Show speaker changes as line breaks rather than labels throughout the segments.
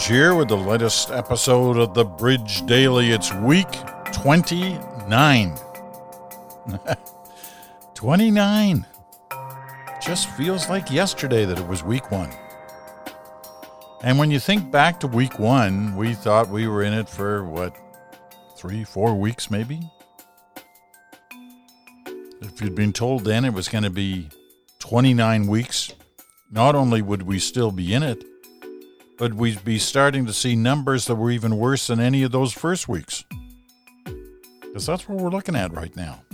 Here with the latest episode of the Bridge Daily. It's week 29. 29. Just feels like yesterday that it was week one. And when you think back to week one, we thought we were in it for what, three, four weeks maybe? If you'd been told then it was going to be 29 weeks, not only would we still be in it, but we'd be starting to see numbers that were even worse than any of those first weeks. Because that's what we're looking at right now.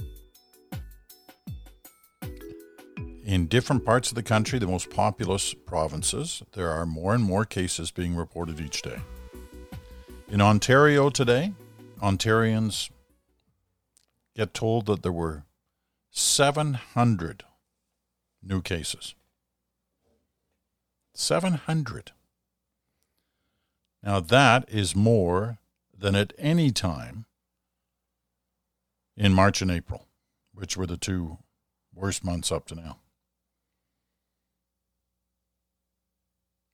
In different parts of the country, the most populous provinces, there are more and more cases being reported each day. In Ontario today, Ontarians get told that there were 700 new cases. 700. Now, that is more than at any time in March and April, which were the two worst months up to now.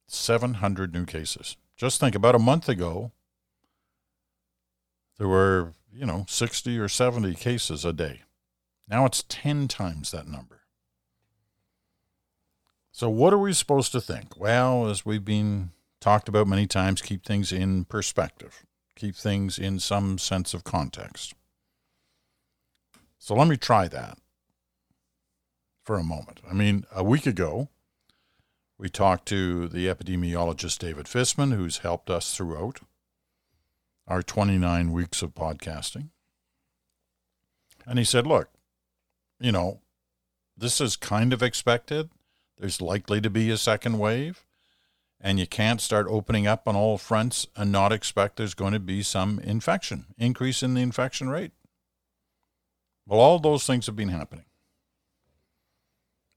700 new cases. Just think about a month ago, there were, you know, 60 or 70 cases a day. Now it's 10 times that number. So, what are we supposed to think? Well, as we've been talked about many times, keep things in perspective, keep things in some sense of context. So, let me try that for a moment. I mean, a week ago, we talked to the epidemiologist David Fisman, who's helped us throughout our 29 weeks of podcasting. And he said, look, you know, this is kind of expected there's likely to be a second wave, and you can't start opening up on all fronts and not expect there's going to be some infection, increase in the infection rate. Well, all those things have been happening.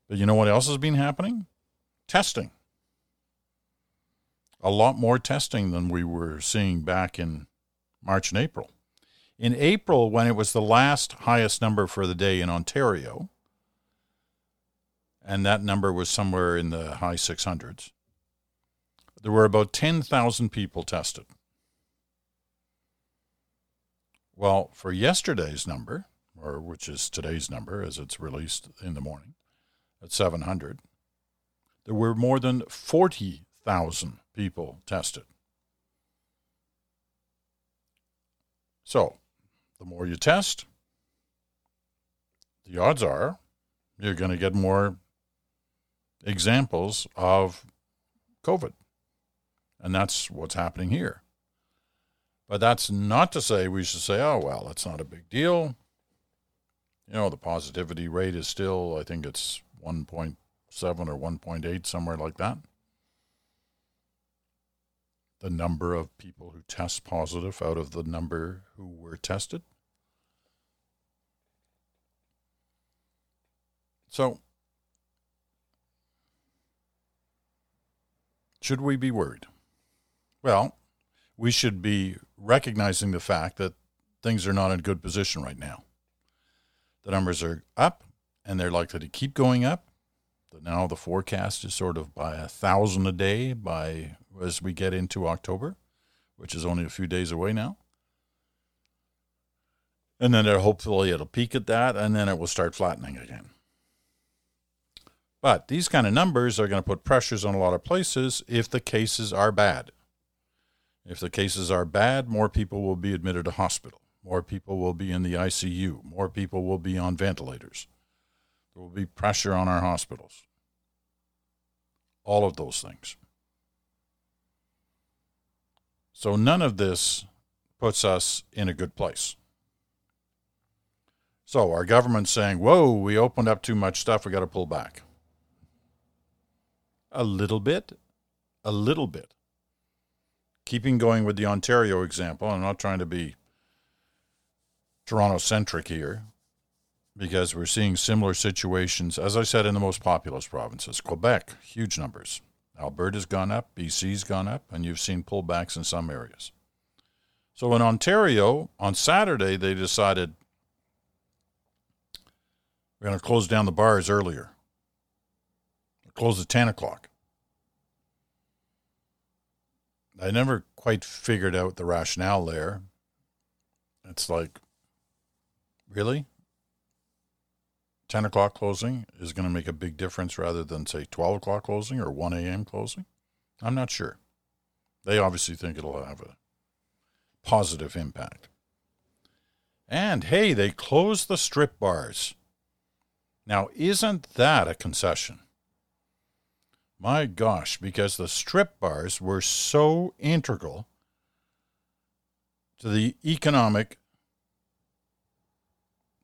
But you know what else has been happening? Testing. A lot more testing than we were seeing back in March and April. In April, when it was the last highest number for the day in Ontario, and that number was somewhere in the high 600s. There were about 10,000 people tested. Well, for yesterday's number, or which is today's number as it's released in the morning at 700, there were more than 40,000 people tested. So, the more you test, the odds are you're going to get more examples of COVID. And that's what's happening here. But that's not to say we should say, oh, well, that's not a big deal. You know, the positivity rate is still, I think it's 1.7 or 1.8, somewhere like that. The number of people who test positive out of the number who were tested. So Should we be worried? Well, we should be recognizing the fact that things are not in good position right now. The numbers are up and they're likely to keep going up. Now the forecast is sort of by a thousand a day by as we get into October, which is only a few days away now. And then hopefully it'll peak at that and then it will start flattening again. But these kind of numbers are going to put pressures on a lot of places if the cases are bad. If the cases are bad, more people will be admitted to hospital. More people will be in the ICU. More people will be on ventilators. There will be pressure on our hospitals. All of those things. So none of this puts us in a good place. So our government's saying, whoa, we opened up too much stuff, we got to pull back. A little bit, a little bit. Keeping going with the Ontario example, I'm not trying to be Toronto centric here because we're seeing similar situations, as I said, in the most populous provinces. Quebec, huge numbers. Alberta's gone up, BC's gone up, and you've seen pullbacks in some areas. So in Ontario, on Saturday, they decided we're going to close down the bars earlier close at 10 o'clock. I never quite figured out the rationale there. It's like, really? 10 o'clock closing is going to make a big difference rather than, say, 12 o'clock closing or 1 a.m. closing? I'm not sure. They obviously think it'll have a positive impact. And hey, they closed the strip bars. Now, isn't that a concession? My gosh, because the strip bars were so integral to the economic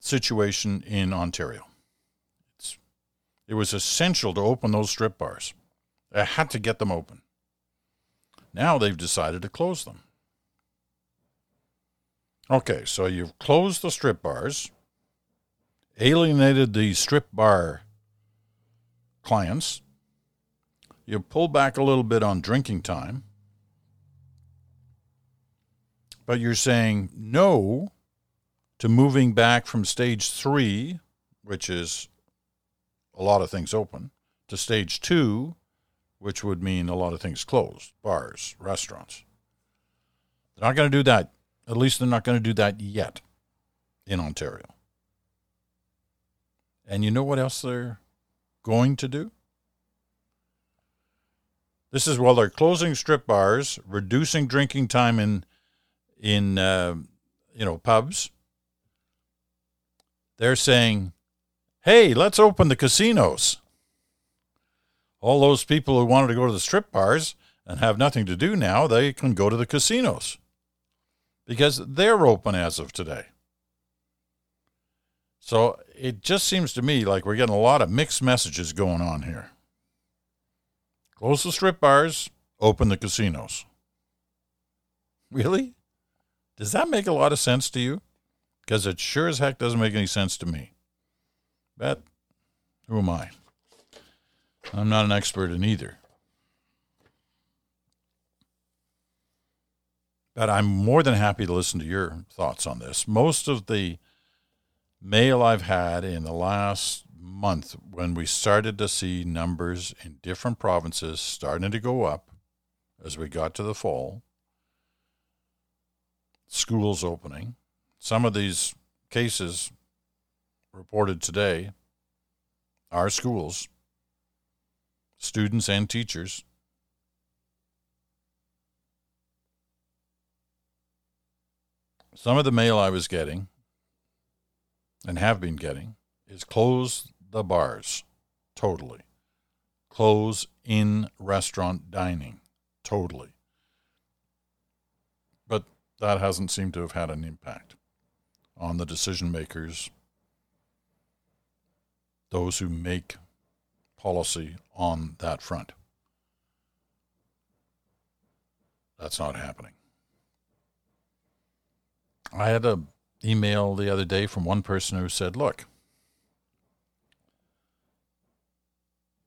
situation in Ontario. It's, it was essential to open those strip bars. I had to get them open. Now they've decided to close them. Okay, so you've closed the strip bars, alienated the strip bar clients, you pull back a little bit on drinking time, but you're saying no to moving back from stage three, which is a lot of things open, to stage two, which would mean a lot of things closed bars, restaurants. They're not going to do that. At least they're not going to do that yet in Ontario. And you know what else they're going to do? This is while they're closing strip bars, reducing drinking time in in uh, you know pubs. They're saying, "Hey, let's open the casinos." All those people who wanted to go to the strip bars and have nothing to do now, they can go to the casinos because they're open as of today. So it just seems to me like we're getting a lot of mixed messages going on here. Close the strip bars, open the casinos. Really? Does that make a lot of sense to you? Because it sure as heck doesn't make any sense to me. But who am I? I'm not an expert in either. But I'm more than happy to listen to your thoughts on this. Most of the mail I've had in the last month when we started to see numbers in different provinces starting to go up as we got to the fall, schools opening. Some of these cases reported today are schools, students, and teachers. Some of the mail I was getting and have been getting is close the bars totally. Close in restaurant dining totally. But that hasn't seemed to have had an impact on the decision makers, those who make policy on that front. That's not happening. I had an email the other day from one person who said, look,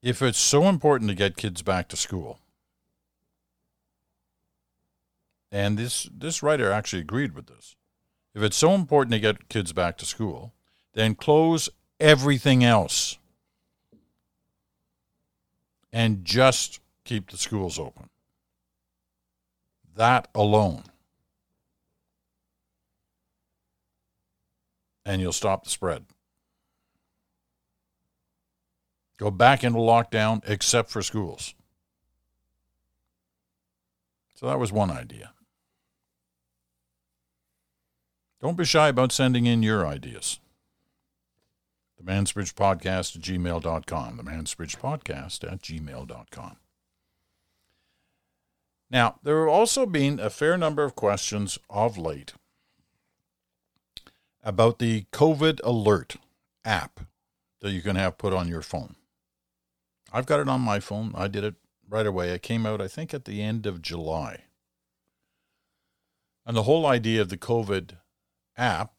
if it's so important to get kids back to school, and this this writer actually agreed with this. If it's so important to get kids back to school, then close everything else and just keep the schools open. That alone. And you'll stop the spread. Go back into lockdown except for schools. So that was one idea. Don't be shy about sending in your ideas. The Mansbridge Podcast at gmail.com. The Mansbridge Podcast at gmail.com. Now, there have also been a fair number of questions of late about the COVID Alert app that you can have put on your phone. I've got it on my phone. I did it right away. It came out, I think, at the end of July. And the whole idea of the COVID app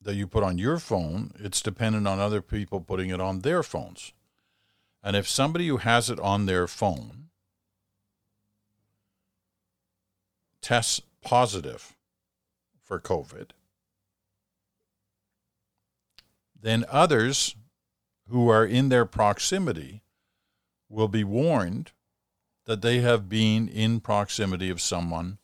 that you put on your phone, it's dependent on other people putting it on their phones. And if somebody who has it on their phone tests positive for COVID, then others who are in their proximity will be warned that they have been in proximity of someone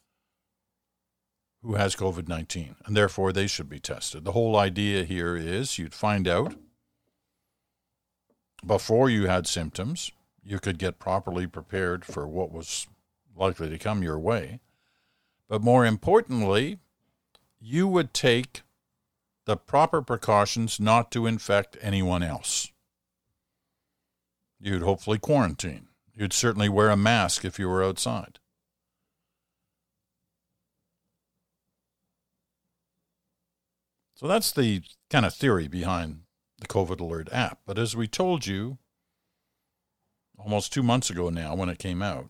who has COVID 19, and therefore they should be tested. The whole idea here is you'd find out before you had symptoms, you could get properly prepared for what was likely to come your way. But more importantly, you would take the proper precautions not to infect anyone else. You'd hopefully quarantine. You'd certainly wear a mask if you were outside. So that's the kind of theory behind the COVID Alert app. But as we told you almost two months ago now when it came out,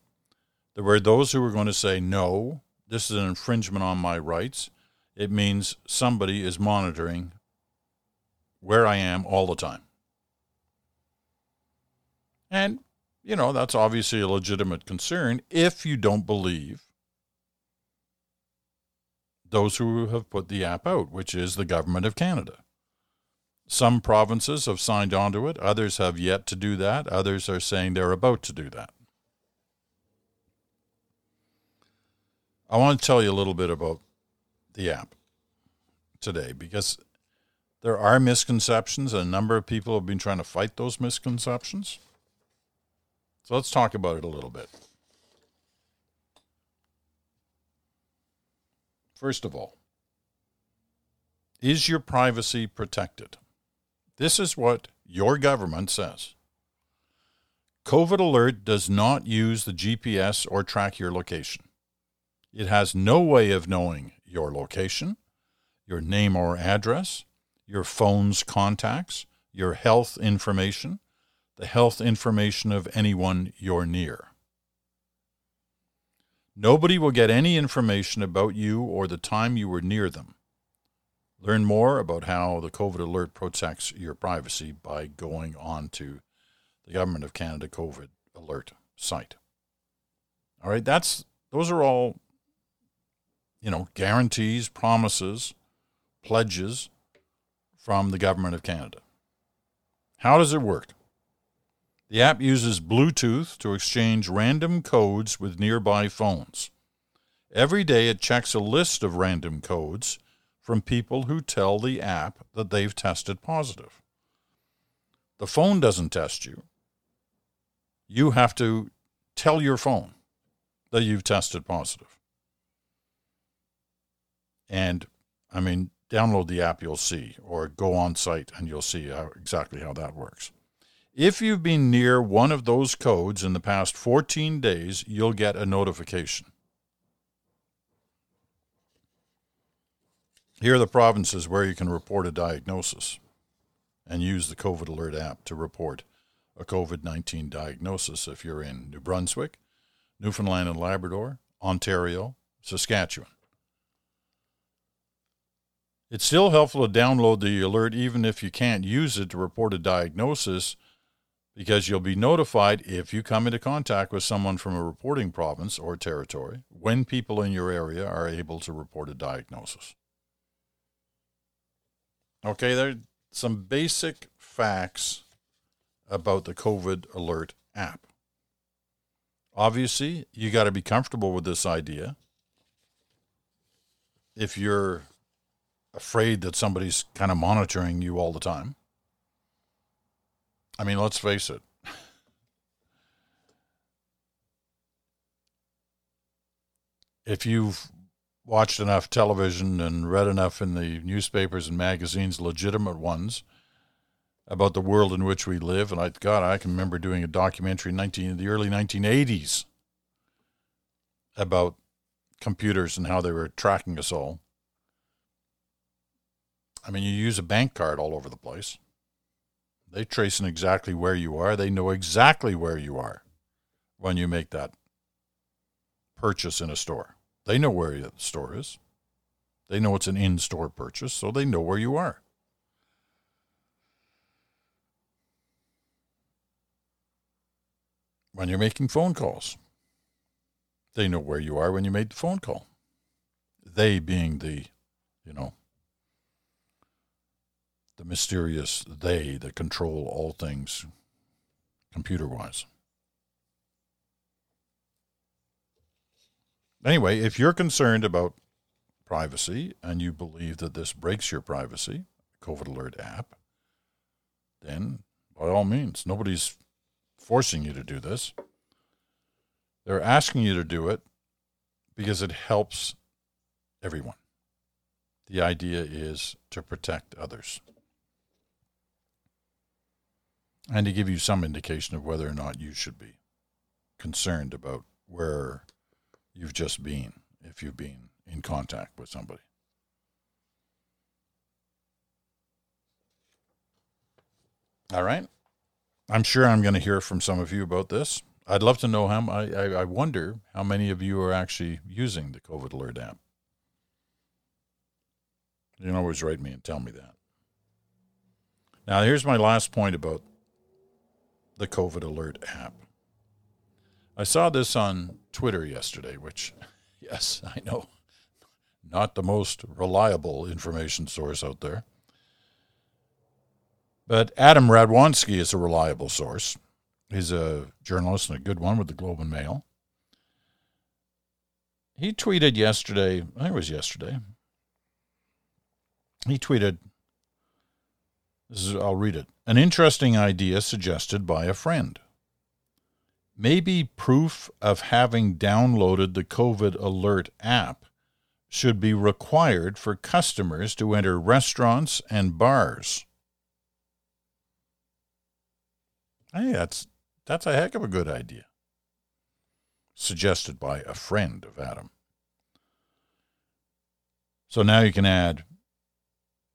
there were those who were going to say, no, this is an infringement on my rights. It means somebody is monitoring where I am all the time. And, you know, that's obviously a legitimate concern if you don't believe those who have put the app out, which is the government of Canada. Some provinces have signed onto it, others have yet to do that, others are saying they're about to do that. I want to tell you a little bit about the app today because there are misconceptions, and a number of people have been trying to fight those misconceptions. So let's talk about it a little bit. First of all, is your privacy protected? This is what your government says. COVID Alert does not use the GPS or track your location. It has no way of knowing your location, your name or address, your phone's contacts, your health information, the health information of anyone you're near. Nobody will get any information about you or the time you were near them. Learn more about how the COVID alert protects your privacy by going on to the Government of Canada COVID alert site. All right, that's those are all you know, guarantees, promises, pledges from the Government of Canada. How does it work? The app uses Bluetooth to exchange random codes with nearby phones. Every day it checks a list of random codes from people who tell the app that they've tested positive. The phone doesn't test you. You have to tell your phone that you've tested positive. And I mean, download the app, you'll see, or go on site and you'll see how, exactly how that works. If you've been near one of those codes in the past 14 days, you'll get a notification. Here are the provinces where you can report a diagnosis and use the COVID Alert app to report a COVID 19 diagnosis if you're in New Brunswick, Newfoundland and Labrador, Ontario, Saskatchewan. It's still helpful to download the alert even if you can't use it to report a diagnosis because you'll be notified if you come into contact with someone from a reporting province or territory when people in your area are able to report a diagnosis. Okay, there are some basic facts about the COVID Alert app. Obviously, you got to be comfortable with this idea. If you're afraid that somebody's kind of monitoring you all the time. I mean, let's face it. If you've watched enough television and read enough in the newspapers and magazines, legitimate ones, about the world in which we live, and I God, I can remember doing a documentary in 19, the early 1980s about computers and how they were tracking us all. I mean, you use a bank card all over the place. They tracing exactly where you are. They know exactly where you are when you make that purchase in a store. They know where the store is. They know it's an in-store purchase, so they know where you are. When you're making phone calls, they know where you are when you made the phone call. They being the, you know, the mysterious they that control all things computer wise. Anyway, if you're concerned about privacy and you believe that this breaks your privacy, COVID Alert app, then by all means, nobody's forcing you to do this. They're asking you to do it because it helps everyone. The idea is to protect others and to give you some indication of whether or not you should be concerned about where you've just been if you've been in contact with somebody. All right. I'm sure I'm going to hear from some of you about this. I'd love to know how. I, I wonder how many of you are actually using the COVID Alert app. You can always write me and tell me that. Now, here's my last point about the COVID Alert app. I saw this on Twitter yesterday, which, yes, I know, not the most reliable information source out there. But Adam Radwanski is a reliable source. He's a journalist and a good one with the Globe and Mail. He tweeted yesterday, I think it was yesterday. He tweeted, is, I'll read it. An interesting idea suggested by a friend. Maybe proof of having downloaded the COVID Alert app should be required for customers to enter restaurants and bars. Hey, that's that's a heck of a good idea. Suggested by a friend of Adam. So now you can add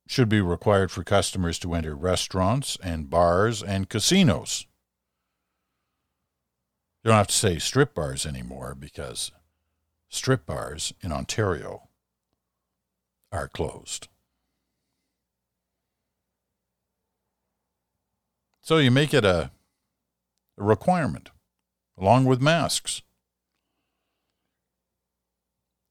should be required for customers to enter restaurants and bars and casinos. You don't have to say strip bars anymore because strip bars in Ontario are closed. So you make it a a requirement, along with masks,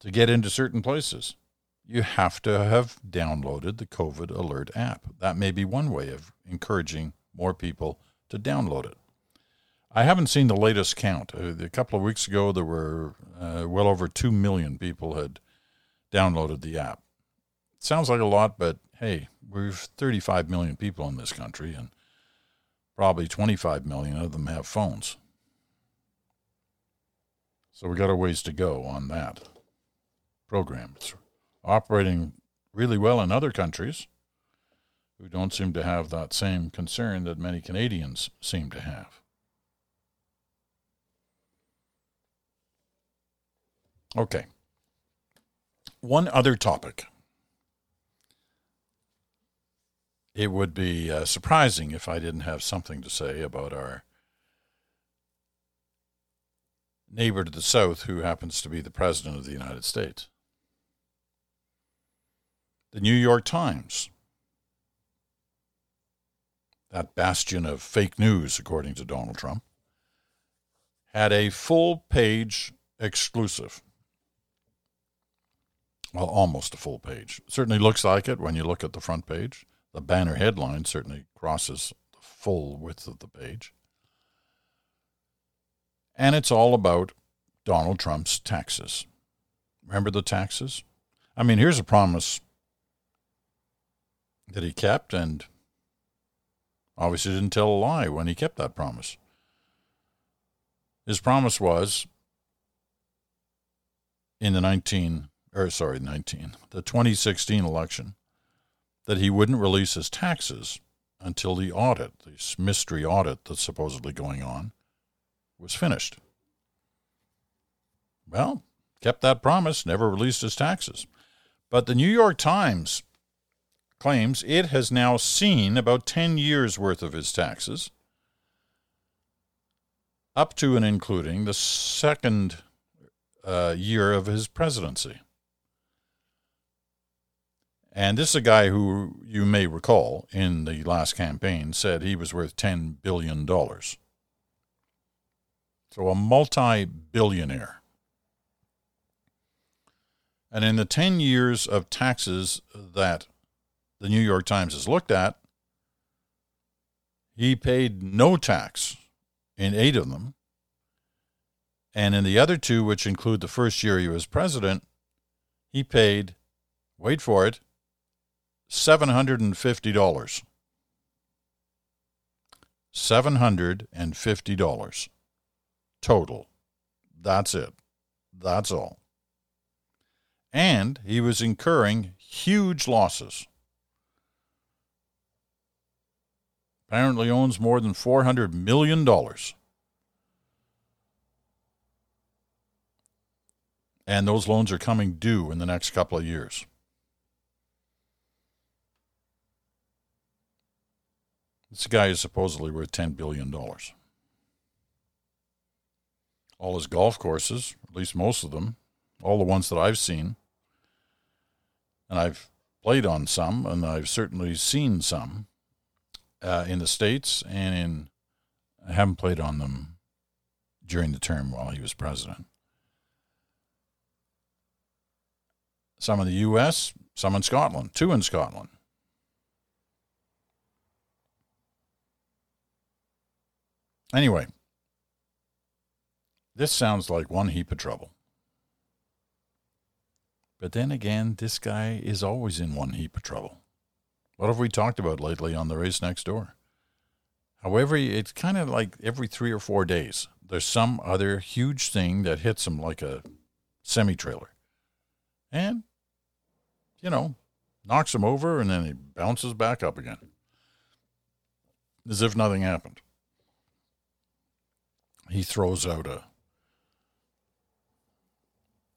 to get into certain places. You have to have downloaded the COVID Alert app. That may be one way of encouraging more people to download it. I haven't seen the latest count. Uh, a couple of weeks ago, there were uh, well over 2 million people had downloaded the app. sounds like a lot, but hey, we've 35 million people in this country, and probably 25 million of them have phones. So we got a ways to go on that program. It's operating really well in other countries who don't seem to have that same concern that many Canadians seem to have. Okay. One other topic it would be uh, surprising if I didn't have something to say about our neighbor to the south who happens to be the President of the United States. The New York Times, that bastion of fake news, according to Donald Trump, had a full page exclusive. Well, almost a full page. certainly looks like it when you look at the front page the banner headline certainly crosses the full width of the page. And it's all about Donald Trump's taxes. Remember the taxes? I mean, here's a promise that he kept, and obviously didn't tell a lie when he kept that promise. His promise was in the 19, or sorry, 19, the 2016 election that he wouldn't release his taxes until the audit, this mystery audit that's supposedly going on, was finished. Well, kept that promise, never released his taxes. But the New York Times claims it has now seen about 10 years' worth of his taxes, up to and including the second uh, year of his presidency. And this is a guy who you may recall in the last campaign said he was worth $10 billion. So a multi billionaire. And in the 10 years of taxes that the New York Times has looked at, he paid no tax in eight of them And in the other two, which include the first year he was president, he paid, wait for it, $750. $750 total. That's it. That's all. And he was incurring huge losses. Apparently owns more than $400 million. And those loans are coming due in the next couple of years. This guy is supposedly worth $10 billion. All his golf courses, at least most of them, all the ones that I've seen, and I've played on some, and I've certainly seen some uh, in the States, and in I haven't played on them during the term while he was president. Some in the U.S., some in Scotland, two in Scotland. Anyway, this sounds like one heap of trouble. But then again, this guy is always in one heap of trouble. What have we talked about lately on the race next door? However, it's kind of like every three or four days, there's some other huge thing that hits him like a semi trailer. And, you know, knocks him over and then he bounces back up again. As if nothing happened he throws out a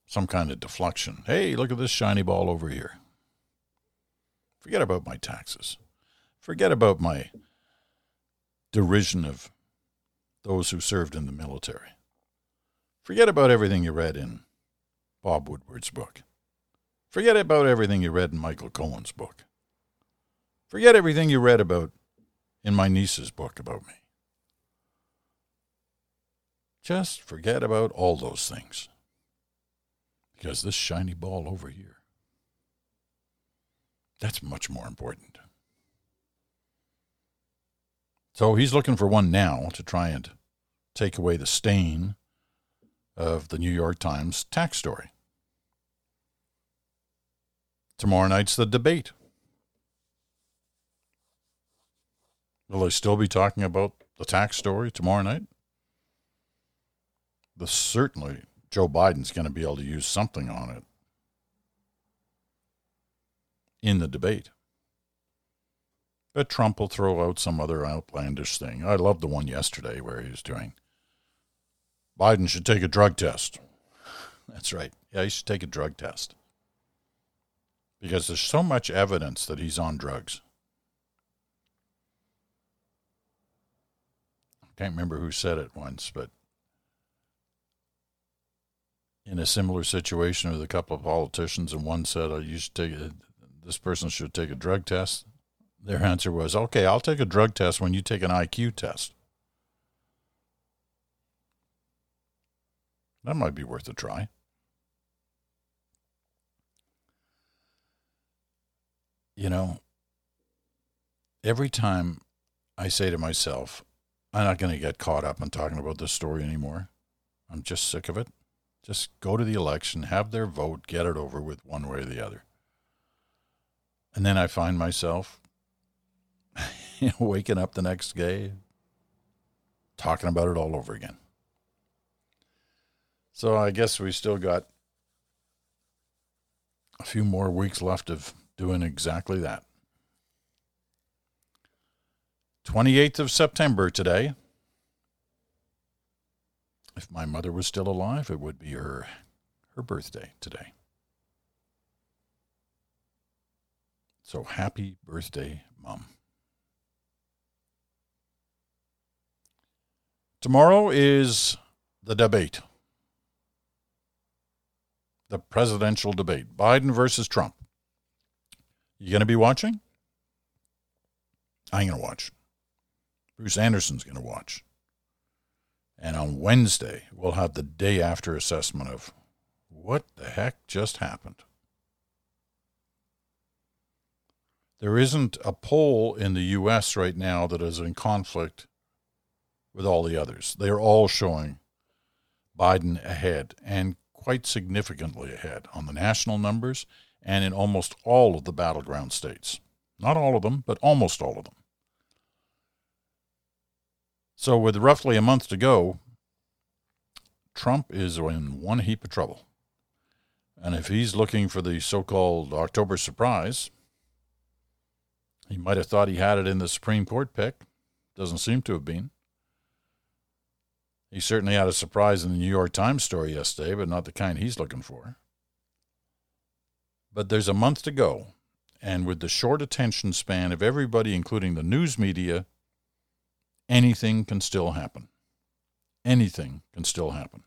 some kind of deflection. Hey, look at this shiny ball over here. Forget about my taxes. Forget about my derision of those who served in the military. Forget about everything you read in Bob Woodward's book. Forget about everything you read in Michael Cohen's book. Forget everything you read about in my niece's book about me. Just forget about all those things. Because this shiny ball over here, that's much more important. So he's looking for one now to try and take away the stain of the New York Times tax story. Tomorrow night's the debate. Will they still be talking about the tax story tomorrow night? the certainly Joe Biden's going to be able to use something on it in the debate. But Trump will throw out some other outlandish thing. I loved the one yesterday where he was doing Biden should take a drug test. That's right. Yeah, he should take a drug test. Because there's so much evidence that he's on drugs. I can't remember who said it once, but in a similar situation with a couple of politicians, and one said, oh, "You should take this person should take a drug test." Their answer was, "Okay, I'll take a drug test when you take an IQ test." That might be worth a try. You know, every time I say to myself, I'm not going to get caught up in talking about this story anymore. I'm just sick of it. Just go to the election, have their vote, get it over with one way or the other. And then I find myself waking up the next day talking about it all over again. So I guess we still got a few more weeks left of doing exactly that. 28th of September today. If my mother was still alive, it would be her her birthday today. So happy birthday, Mom. Tomorrow is the debate. The presidential debate. Biden versus Trump. You going to be watching? I'm going to watch. Bruce Anderson's going to watch. And on Wednesday, we'll have the day after assessment of what the heck just happened. There isn't a poll in the U.S. right now that is in conflict with all the others. They are all showing Biden ahead and quite significantly ahead on the national numbers and in almost all of the battleground states. Not all of them, but almost all of them. So, with roughly a month to go, Trump is in one heap of trouble. And if he's looking for the so called October surprise, he might have thought he had it in the Supreme Court pick. Doesn't seem to have been. He certainly had a surprise in the New York Times story yesterday, but not the kind he's looking for. But there's a month to go, and with the short attention span of everybody, including the news media, anything can still happen. Anything can still happen.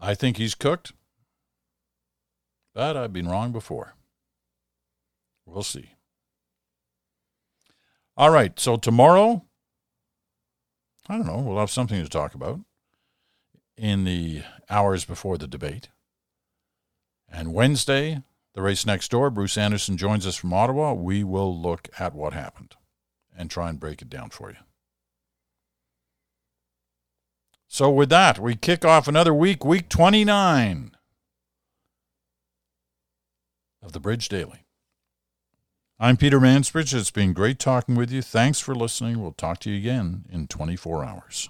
I think he's cooked, but I've been wrong before. We'll see. All right, so tomorrow, I don't know, we'll have something to talk about in the hours before the debate. And Wednesday, the race next door, Bruce Anderson joins us from Ottawa. We will look at what happened and try and break it down for you. So, with that, we kick off another week, week 29 of the Bridge Daily. I'm Peter Mansbridge. It's been great talking with you. Thanks for listening. We'll talk to you again in 24 hours.